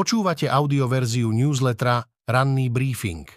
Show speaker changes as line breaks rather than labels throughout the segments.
Počúvate audioverziu newslettera Ranný briefing.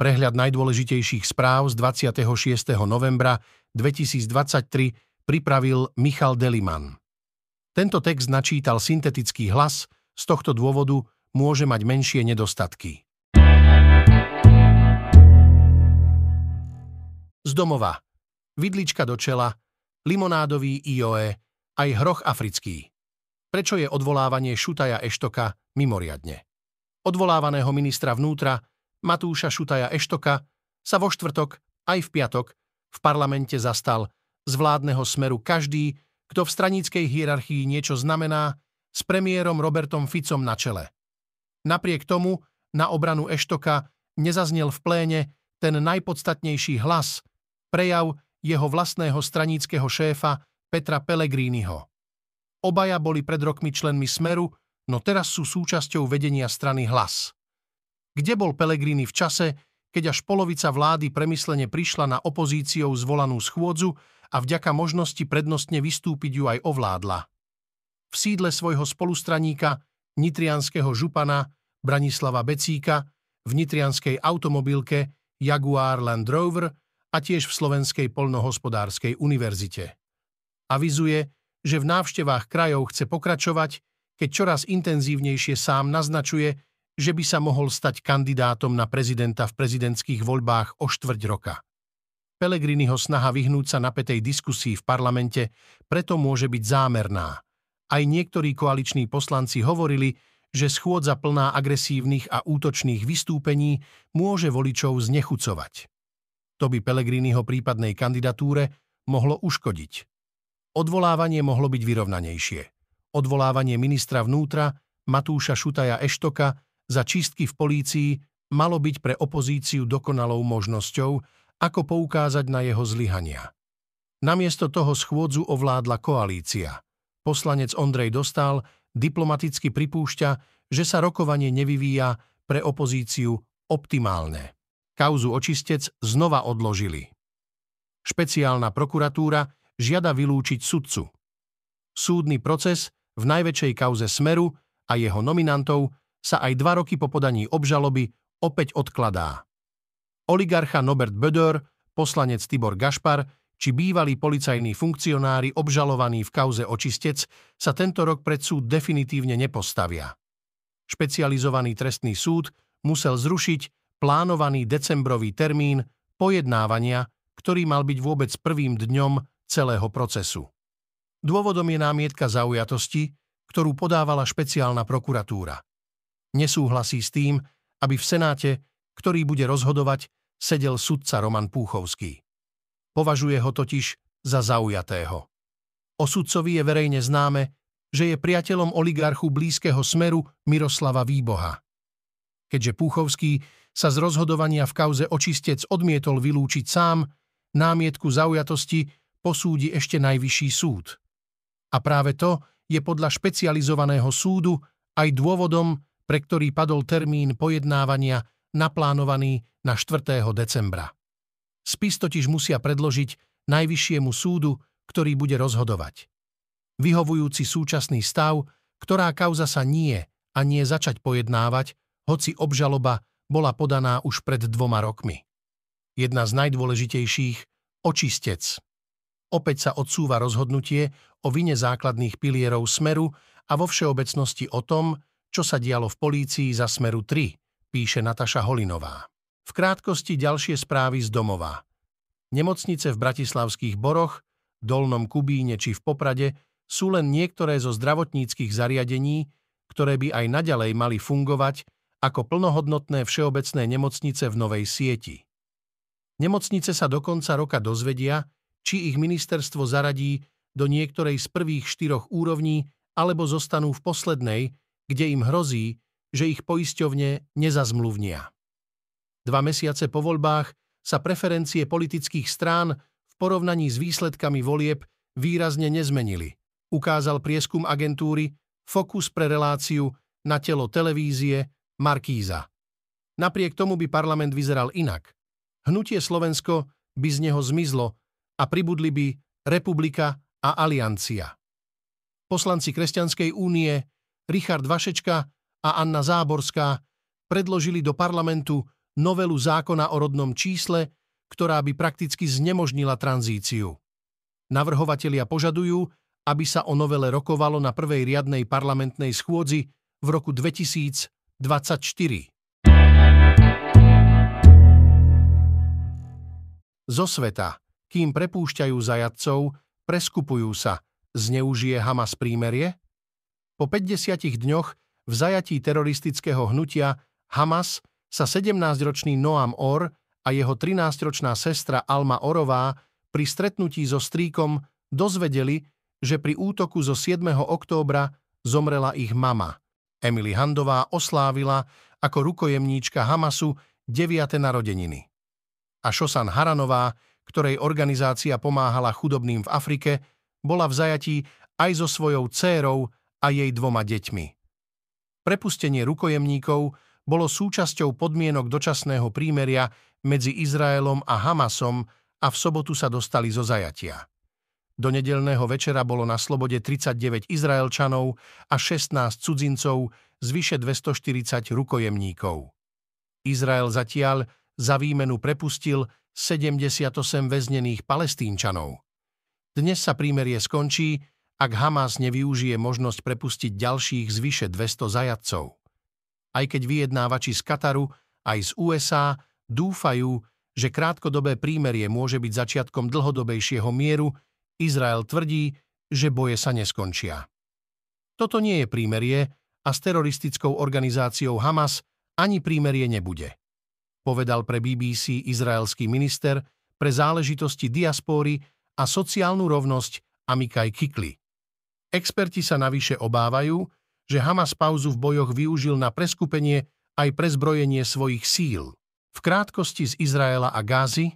Prehľad najdôležitejších správ z 26. novembra 2023 pripravil Michal Deliman. Tento text načítal syntetický hlas, z tohto dôvodu môže mať menšie nedostatky. Z domova. Vidlička do čela, limonádový IOE, aj hroch africký. Prečo je odvolávanie Šutaja Eštoka mimoriadne? Odvolávaného ministra vnútra Matúša Šutaja Eštoka sa vo štvrtok aj v piatok v parlamente zastal z vládneho smeru každý, kto v straníckej hierarchii niečo znamená, s premiérom Robertom Ficom na čele. Napriek tomu na obranu Eštoka nezaznel v pléne ten najpodstatnejší hlas, prejav jeho vlastného straníckého šéfa Petra Pellegriniho. Obaja boli pred rokmi členmi Smeru, no teraz sú súčasťou vedenia strany Hlas. Kde bol Pellegrini v čase, keď až polovica vlády premyslene prišla na opozíciou zvolanú schôdzu a vďaka možnosti prednostne vystúpiť ju aj ovládla? V sídle svojho spolustraníka, nitrianského župana Branislava Becíka, v nitrianskej automobilke Jaguar Land Rover a tiež v Slovenskej polnohospodárskej univerzite. Avizuje, že v návštevách krajov chce pokračovať, keď čoraz intenzívnejšie sám naznačuje, že by sa mohol stať kandidátom na prezidenta v prezidentských voľbách o štvrť roka. Pelegriniho snaha vyhnúť sa napätej diskusii v parlamente preto môže byť zámerná. Aj niektorí koaliční poslanci hovorili, že schôdza plná agresívnych a útočných vystúpení môže voličov znechucovať. To by Pelegriniho prípadnej kandidatúre mohlo uškodiť. Odvolávanie mohlo byť vyrovnanejšie. Odvolávanie ministra vnútra Matúša Šutaja Eštoka za čistky v polícii malo byť pre opozíciu dokonalou možnosťou, ako poukázať na jeho zlyhania. Namiesto toho schôdzu ovládla koalícia. Poslanec Ondrej Dostal diplomaticky pripúšťa, že sa rokovanie nevyvíja pre opozíciu optimálne. Kauzu očistec znova odložili. Špeciálna prokuratúra žiada vylúčiť sudcu. Súdny proces v najväčšej kauze Smeru a jeho nominantov sa aj dva roky po podaní obžaloby opäť odkladá. Oligarcha Nobert Böder, poslanec Tibor Gašpar či bývalí policajní funkcionári obžalovaní v kauze očistec sa tento rok pred súd definitívne nepostavia. Špecializovaný trestný súd musel zrušiť plánovaný decembrový termín pojednávania, ktorý mal byť vôbec prvým dňom celého procesu. Dôvodom je námietka zaujatosti, ktorú podávala špeciálna prokuratúra. Nesúhlasí s tým, aby v Senáte, ktorý bude rozhodovať, sedel sudca Roman Púchovský. Považuje ho totiž za zaujatého. O sudcovi je verejne známe, že je priateľom oligarchu blízkeho smeru Miroslava Výboha. Keďže Púchovský sa z rozhodovania v kauze očistec odmietol vylúčiť sám, námietku zaujatosti posúdi ešte najvyšší súd. A práve to je podľa špecializovaného súdu aj dôvodom, pre ktorý padol termín pojednávania naplánovaný na 4. decembra. Spis totiž musia predložiť Najvyššiemu súdu, ktorý bude rozhodovať. Vyhovujúci súčasný stav, ktorá kauza sa nie a nie začať pojednávať, hoci obžaloba bola podaná už pred dvoma rokmi. Jedna z najdôležitejších – očistec. Opäť sa odsúva rozhodnutie o vine základných pilierov Smeru a vo všeobecnosti o tom, čo sa dialo v polícii za Smeru 3, píše Nataša Holinová. V krátkosti ďalšie správy z domova. Nemocnice v bratislavských Boroch, Dolnom Kubíne či v Poprade sú len niektoré zo zdravotníckých zariadení, ktoré by aj naďalej mali fungovať ako plnohodnotné všeobecné nemocnice v novej sieti. Nemocnice sa do konca roka dozvedia, či ich ministerstvo zaradí do niektorej z prvých štyroch úrovní alebo zostanú v poslednej, kde im hrozí, že ich poisťovne nezazmluvnia. Dva mesiace po voľbách sa preferencie politických strán v porovnaní s výsledkami volieb výrazne nezmenili, ukázal prieskum agentúry Fokus pre reláciu na telo televízie Markíza. Napriek tomu by parlament vyzeral inak. Hnutie Slovensko by z neho zmizlo a pribudli by Republika a Aliancia. Poslanci Kresťanskej únie Richard Vašečka a Anna Záborská predložili do parlamentu novelu zákona o rodnom čísle, ktorá by prakticky znemožnila tranzíciu. Navrhovatelia požadujú, aby sa o novele rokovalo na prvej riadnej parlamentnej schôdzi v roku 2024. Zo sveta, kým prepúšťajú zajadcov, preskupujú sa, zneužije Hamas prímerie? Po 50 dňoch v zajatí teroristického hnutia Hamas sa 17-ročný Noam Or a jeho 13-ročná sestra Alma Orová pri stretnutí so strýkom dozvedeli, že pri útoku zo 7. októbra zomrela ich mama. Emily Handová oslávila ako rukojemníčka Hamasu 9. narodeniny. A Šosan Haranová, ktorej organizácia pomáhala chudobným v Afrike, bola v zajatí aj so svojou dcérou a jej dvoma deťmi. Prepustenie rukojemníkov bolo súčasťou podmienok dočasného prímeria medzi Izraelom a Hamasom a v sobotu sa dostali zo zajatia. Do nedelného večera bolo na slobode 39 Izraelčanov a 16 cudzincov z vyše 240 rukojemníkov. Izrael zatiaľ za výmenu prepustil 78 väznených palestínčanov. Dnes sa prímerie skončí, ak Hamas nevyužije možnosť prepustiť ďalších zvyše 200 zajadcov. Aj keď vyjednávači z Kataru aj z USA dúfajú, že krátkodobé prímerie môže byť začiatkom dlhodobejšieho mieru, Izrael tvrdí, že boje sa neskončia. Toto nie je prímerie a s teroristickou organizáciou Hamas ani prímerie nebude. Povedal pre BBC izraelský minister pre záležitosti diaspóry a sociálnu rovnosť Amikaj Kikli. Experti sa navyše obávajú, že Hamas pauzu v bojoch využil na preskupenie aj prezbrojenie svojich síl. V krátkosti z Izraela a Gázy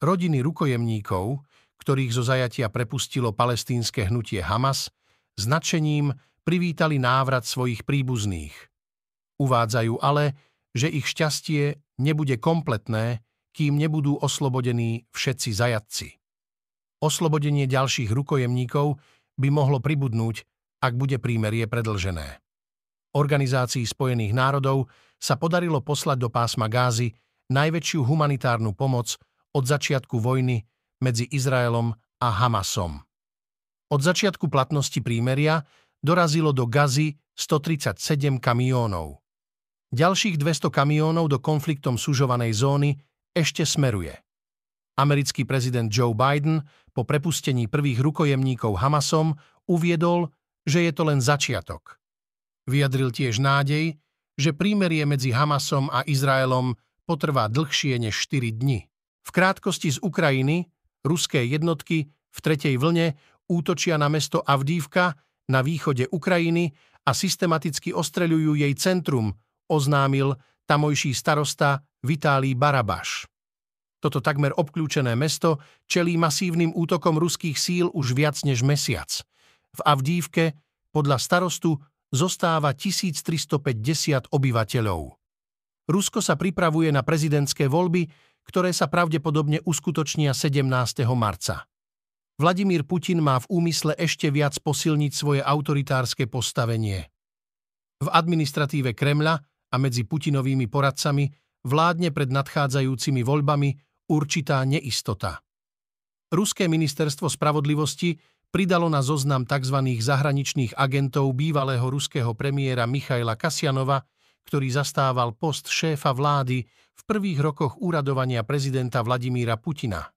rodiny rukojemníkov, ktorých zo zajatia prepustilo palestínske hnutie Hamas, značením privítali návrat svojich príbuzných. Uvádzajú ale, že ich šťastie nebude kompletné, kým nebudú oslobodení všetci zajatci. Oslobodenie ďalších rukojemníkov by mohlo pribudnúť, ak bude prímerie predlžené. Organizácii Spojených národov sa podarilo poslať do pásma Gázy najväčšiu humanitárnu pomoc od začiatku vojny medzi Izraelom a Hamasom. Od začiatku platnosti prímeria dorazilo do Gazy 137 kamiónov. Ďalších 200 kamiónov do konfliktom sužovanej zóny ešte smeruje. Americký prezident Joe Biden po prepustení prvých rukojemníkov Hamasom uviedol, že je to len začiatok. Vyjadril tiež nádej, že prímerie medzi Hamasom a Izraelom potrvá dlhšie než 4 dni. V krátkosti z Ukrajiny ruské jednotky v tretej vlne útočia na mesto Avdívka na východe Ukrajiny a systematicky ostreľujú jej centrum, oznámil tamojší starosta Vitálí Barabaš. Toto takmer obklúčené mesto čelí masívnym útokom ruských síl už viac než mesiac. V Avdívke podľa starostu zostáva 1350 obyvateľov. Rusko sa pripravuje na prezidentské voľby, ktoré sa pravdepodobne uskutočnia 17. marca. Vladimír Putin má v úmysle ešte viac posilniť svoje autoritárske postavenie. V administratíve Kremľa a medzi Putinovými poradcami vládne pred nadchádzajúcimi voľbami určitá neistota. Ruské ministerstvo spravodlivosti pridalo na zoznam tzv. zahraničných agentov bývalého ruského premiéra Michaila Kasianova, ktorý zastával post šéfa vlády v prvých rokoch úradovania prezidenta Vladimíra Putina.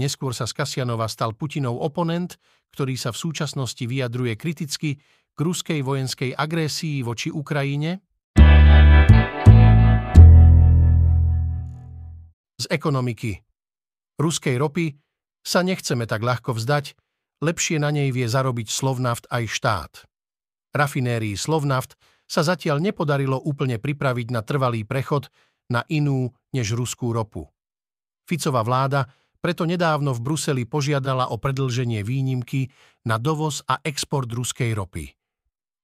Neskôr sa z Kasianova stal Putinov oponent, ktorý sa v súčasnosti vyjadruje kriticky k ruskej vojenskej agresii voči Ukrajine. Z ekonomiky ruskej ropy sa nechceme tak ľahko vzdať, lepšie na nej vie zarobiť Slovnaft aj štát. Rafinérii Slovnaft sa zatiaľ nepodarilo úplne pripraviť na trvalý prechod na inú než ruskú ropu. Ficová vláda preto nedávno v Bruseli požiadala o predlženie výnimky na dovoz a export ruskej ropy.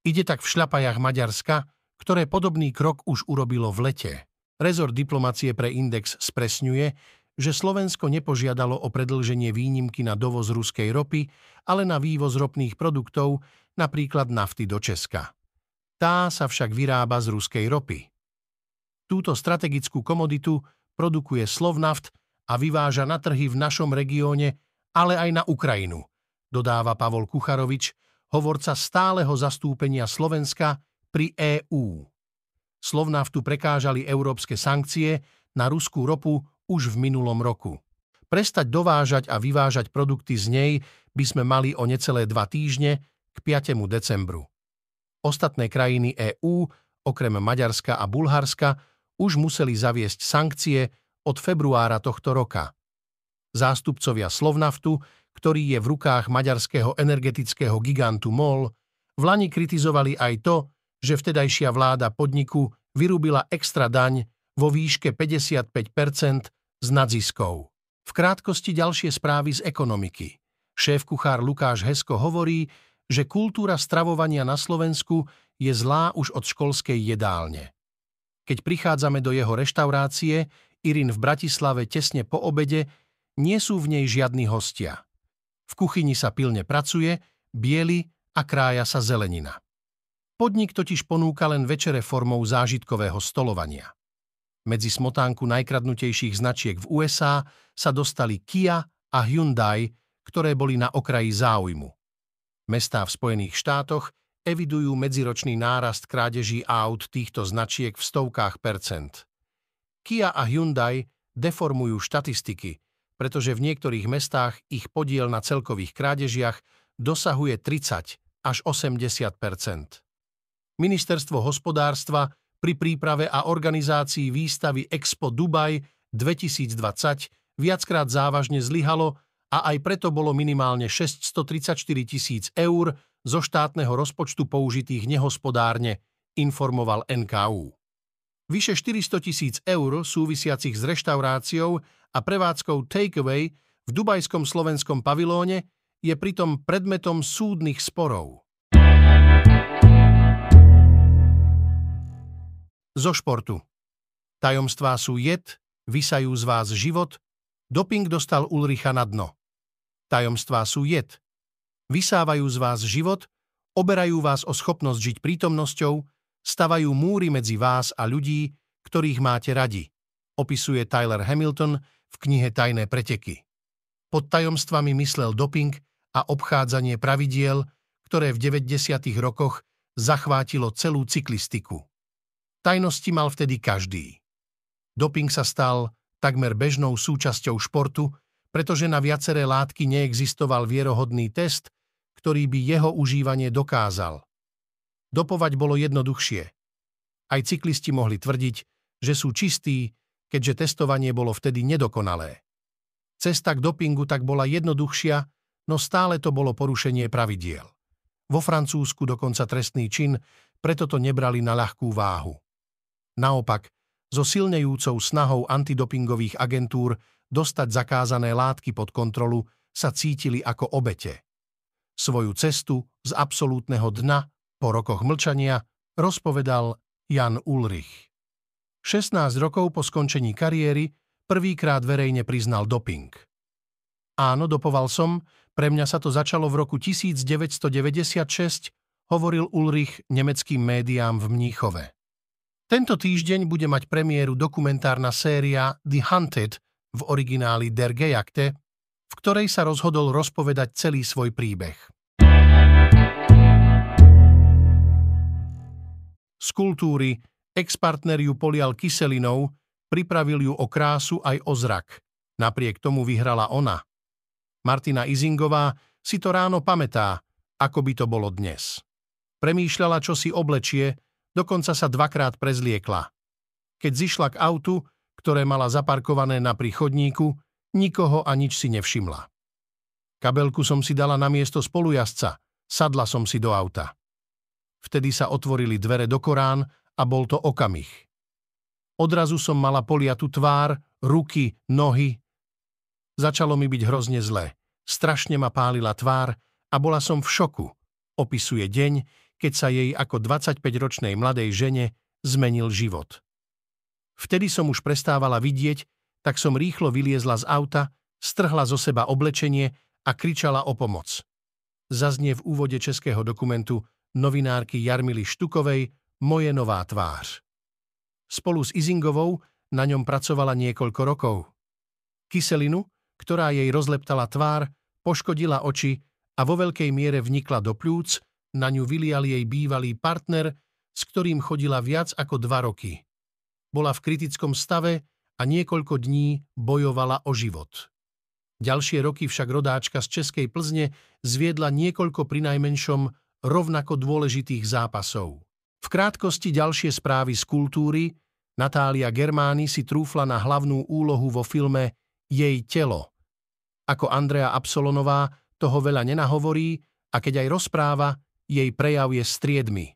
Ide tak v šľapajach Maďarska, ktoré podobný krok už urobilo v lete. Rezort diplomacie pre Index spresňuje, že Slovensko nepožiadalo o predlženie výnimky na dovoz ruskej ropy, ale na vývoz ropných produktov, napríklad nafty do Česka. Tá sa však vyrába z ruskej ropy. Túto strategickú komoditu produkuje Slovnaft a vyváža na trhy v našom regióne, ale aj na Ukrajinu, dodáva Pavol Kucharovič, hovorca stáleho zastúpenia Slovenska pri EÚ. Slovnaftu prekážali európske sankcie na ruskú ropu už v minulom roku. Prestať dovážať a vyvážať produkty z nej by sme mali o necelé dva týždne k 5. decembru. Ostatné krajiny EÚ, okrem Maďarska a Bulharska, už museli zaviesť sankcie od februára tohto roka. Zástupcovia Slovnaftu, ktorý je v rukách maďarského energetického gigantu MOL, v Lani kritizovali aj to, že vtedajšia vláda podniku vyrúbila extra daň vo výške 55% z nadziskov. V krátkosti ďalšie správy z ekonomiky. Šéf-kuchár Lukáš Hesko hovorí, že kultúra stravovania na Slovensku je zlá už od školskej jedálne. Keď prichádzame do jeho reštaurácie, Irin v Bratislave tesne po obede, nie sú v nej žiadni hostia. V kuchyni sa pilne pracuje, bieli a krája sa zelenina. Podnik totiž ponúka len večere formou zážitkového stolovania. Medzi smotánku najkradnutejších značiek v USA sa dostali Kia a Hyundai, ktoré boli na okraji záujmu. Mestá v Spojených štátoch evidujú medziročný nárast krádeží aut týchto značiek v stovkách percent. Kia a Hyundai deformujú štatistiky, pretože v niektorých mestách ich podiel na celkových krádežiach dosahuje 30 až 80 Ministerstvo hospodárstva pri príprave a organizácii výstavy Expo Dubaj 2020 viackrát závažne zlyhalo a aj preto bolo minimálne 634 tisíc eur zo štátneho rozpočtu použitých nehospodárne, informoval NKU. Vyše 400 tisíc eur súvisiacich s reštauráciou a prevádzkou takeaway v dubajskom slovenskom pavilóne je pritom predmetom súdnych sporov. Zo športu. Tajomstvá sú jed, vysajú z vás život, doping dostal Ulricha na dno. Tajomstvá sú jed. Vysávajú z vás život, oberajú vás o schopnosť žiť prítomnosťou, stavajú múry medzi vás a ľudí, ktorých máte radi, opisuje Tyler Hamilton v knihe Tajné preteky. Pod tajomstvami myslel doping a obchádzanie pravidiel, ktoré v 90. rokoch zachvátilo celú cyklistiku. Tajnosti mal vtedy každý. Doping sa stal takmer bežnou súčasťou športu pretože na viaceré látky neexistoval vierohodný test, ktorý by jeho užívanie dokázal. Dopovať bolo jednoduchšie. Aj cyklisti mohli tvrdiť, že sú čistí, keďže testovanie bolo vtedy nedokonalé. Cesta k dopingu tak bola jednoduchšia, no stále to bolo porušenie pravidiel. Vo Francúzsku dokonca trestný čin, preto to nebrali na ľahkú váhu. Naopak, so silnejúcou snahou antidopingových agentúr dostať zakázané látky pod kontrolu, sa cítili ako obete. Svoju cestu z absolútneho dna po rokoch mlčania rozpovedal Jan Ulrich. 16 rokov po skončení kariéry prvýkrát verejne priznal doping. Áno, dopoval som, pre mňa sa to začalo v roku 1996, hovoril Ulrich nemeckým médiám v Mníchove. Tento týždeň bude mať premiéru dokumentárna séria The Hunted v origináli Der Gejagte, v ktorej sa rozhodol rozpovedať celý svoj príbeh. Z kultúry ex-partner ju polial kyselinou, pripravil ju o krásu aj o zrak. Napriek tomu vyhrala ona. Martina Izingová si to ráno pamätá, ako by to bolo dnes. Premýšľala, čo si oblečie, dokonca sa dvakrát prezliekla. Keď zišla k autu, ktoré mala zaparkované na chodníku, nikoho a nič si nevšimla. Kabelku som si dala na miesto spolujazca, sadla som si do auta. Vtedy sa otvorili dvere do Korán a bol to okamih. Odrazu som mala poliatu tvár, ruky, nohy. Začalo mi byť hrozne zle. Strašne ma pálila tvár a bola som v šoku. Opisuje deň, keď sa jej ako 25-ročnej mladej žene zmenil život. Vtedy som už prestávala vidieť, tak som rýchlo vyliezla z auta, strhla zo seba oblečenie a kričala o pomoc. Zaznie v úvode českého dokumentu novinárky Jarmily Štukovej Moje nová tvář. Spolu s Izingovou na ňom pracovala niekoľko rokov. Kyselinu, ktorá jej rozleptala tvár, poškodila oči a vo veľkej miere vnikla do pľúc, na ňu vylial jej bývalý partner, s ktorým chodila viac ako dva roky. Bola v kritickom stave a niekoľko dní bojovala o život. Ďalšie roky však rodáčka z Českej Plzne zviedla niekoľko prinajmenšom rovnako dôležitých zápasov. V krátkosti ďalšie správy z kultúry Natália Germány si trúfla na hlavnú úlohu vo filme Jej telo. Ako Andrea Absolonová toho veľa nenahovorí a keď aj rozpráva, jej prejav je striedmy.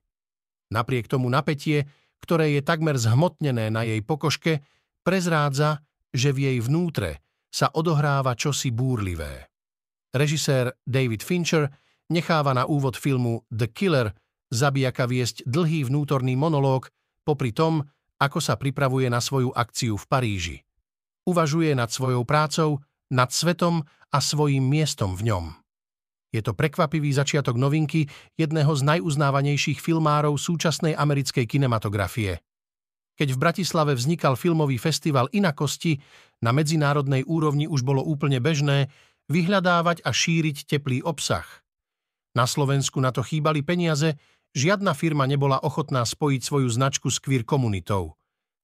Napriek tomu napätie, ktoré je takmer zhmotnené na jej pokožke, prezrádza, že v jej vnútre sa odohráva čosi búrlivé. Režisér David Fincher necháva na úvod filmu The Killer zabijaka viesť dlhý vnútorný monológ popri tom, ako sa pripravuje na svoju akciu v Paríži. Uvažuje nad svojou prácou, nad svetom a svojím miestom v ňom. Je to prekvapivý začiatok novinky jedného z najuznávanejších filmárov súčasnej americkej kinematografie. Keď v Bratislave vznikal filmový festival Inakosti, na medzinárodnej úrovni už bolo úplne bežné vyhľadávať a šíriť teplý obsah. Na Slovensku na to chýbali peniaze, žiadna firma nebola ochotná spojiť svoju značku s queer komunitou.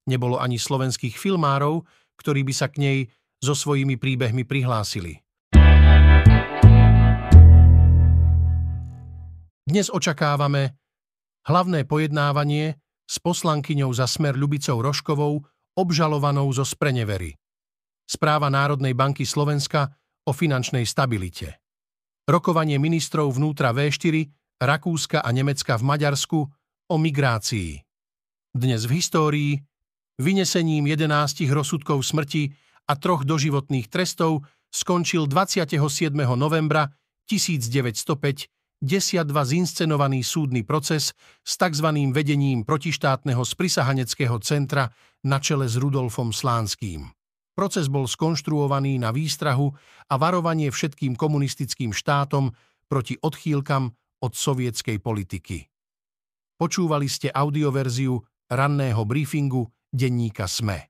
Nebolo ani slovenských filmárov, ktorí by sa k nej so svojimi príbehmi prihlásili. Dnes očakávame hlavné pojednávanie s poslankyňou za smer Ľubicou Roškovou, obžalovanou zo Sprenevery. Správa Národnej banky Slovenska o finančnej stabilite. Rokovanie ministrov vnútra V4, Rakúska a Nemecka v Maďarsku o migrácii. Dnes v histórii vynesením 11 rozsudkov smrti a troch doživotných trestov skončil 27. novembra 1905 10.2 zinscenovaný súdny proces s tzv. vedením protištátneho sprisahaneckého centra na čele s Rudolfom Slánským. Proces bol skonštruovaný na výstrahu a varovanie všetkým komunistickým štátom proti odchýlkam od sovietskej politiky. Počúvali ste audioverziu ranného briefingu denníka SME.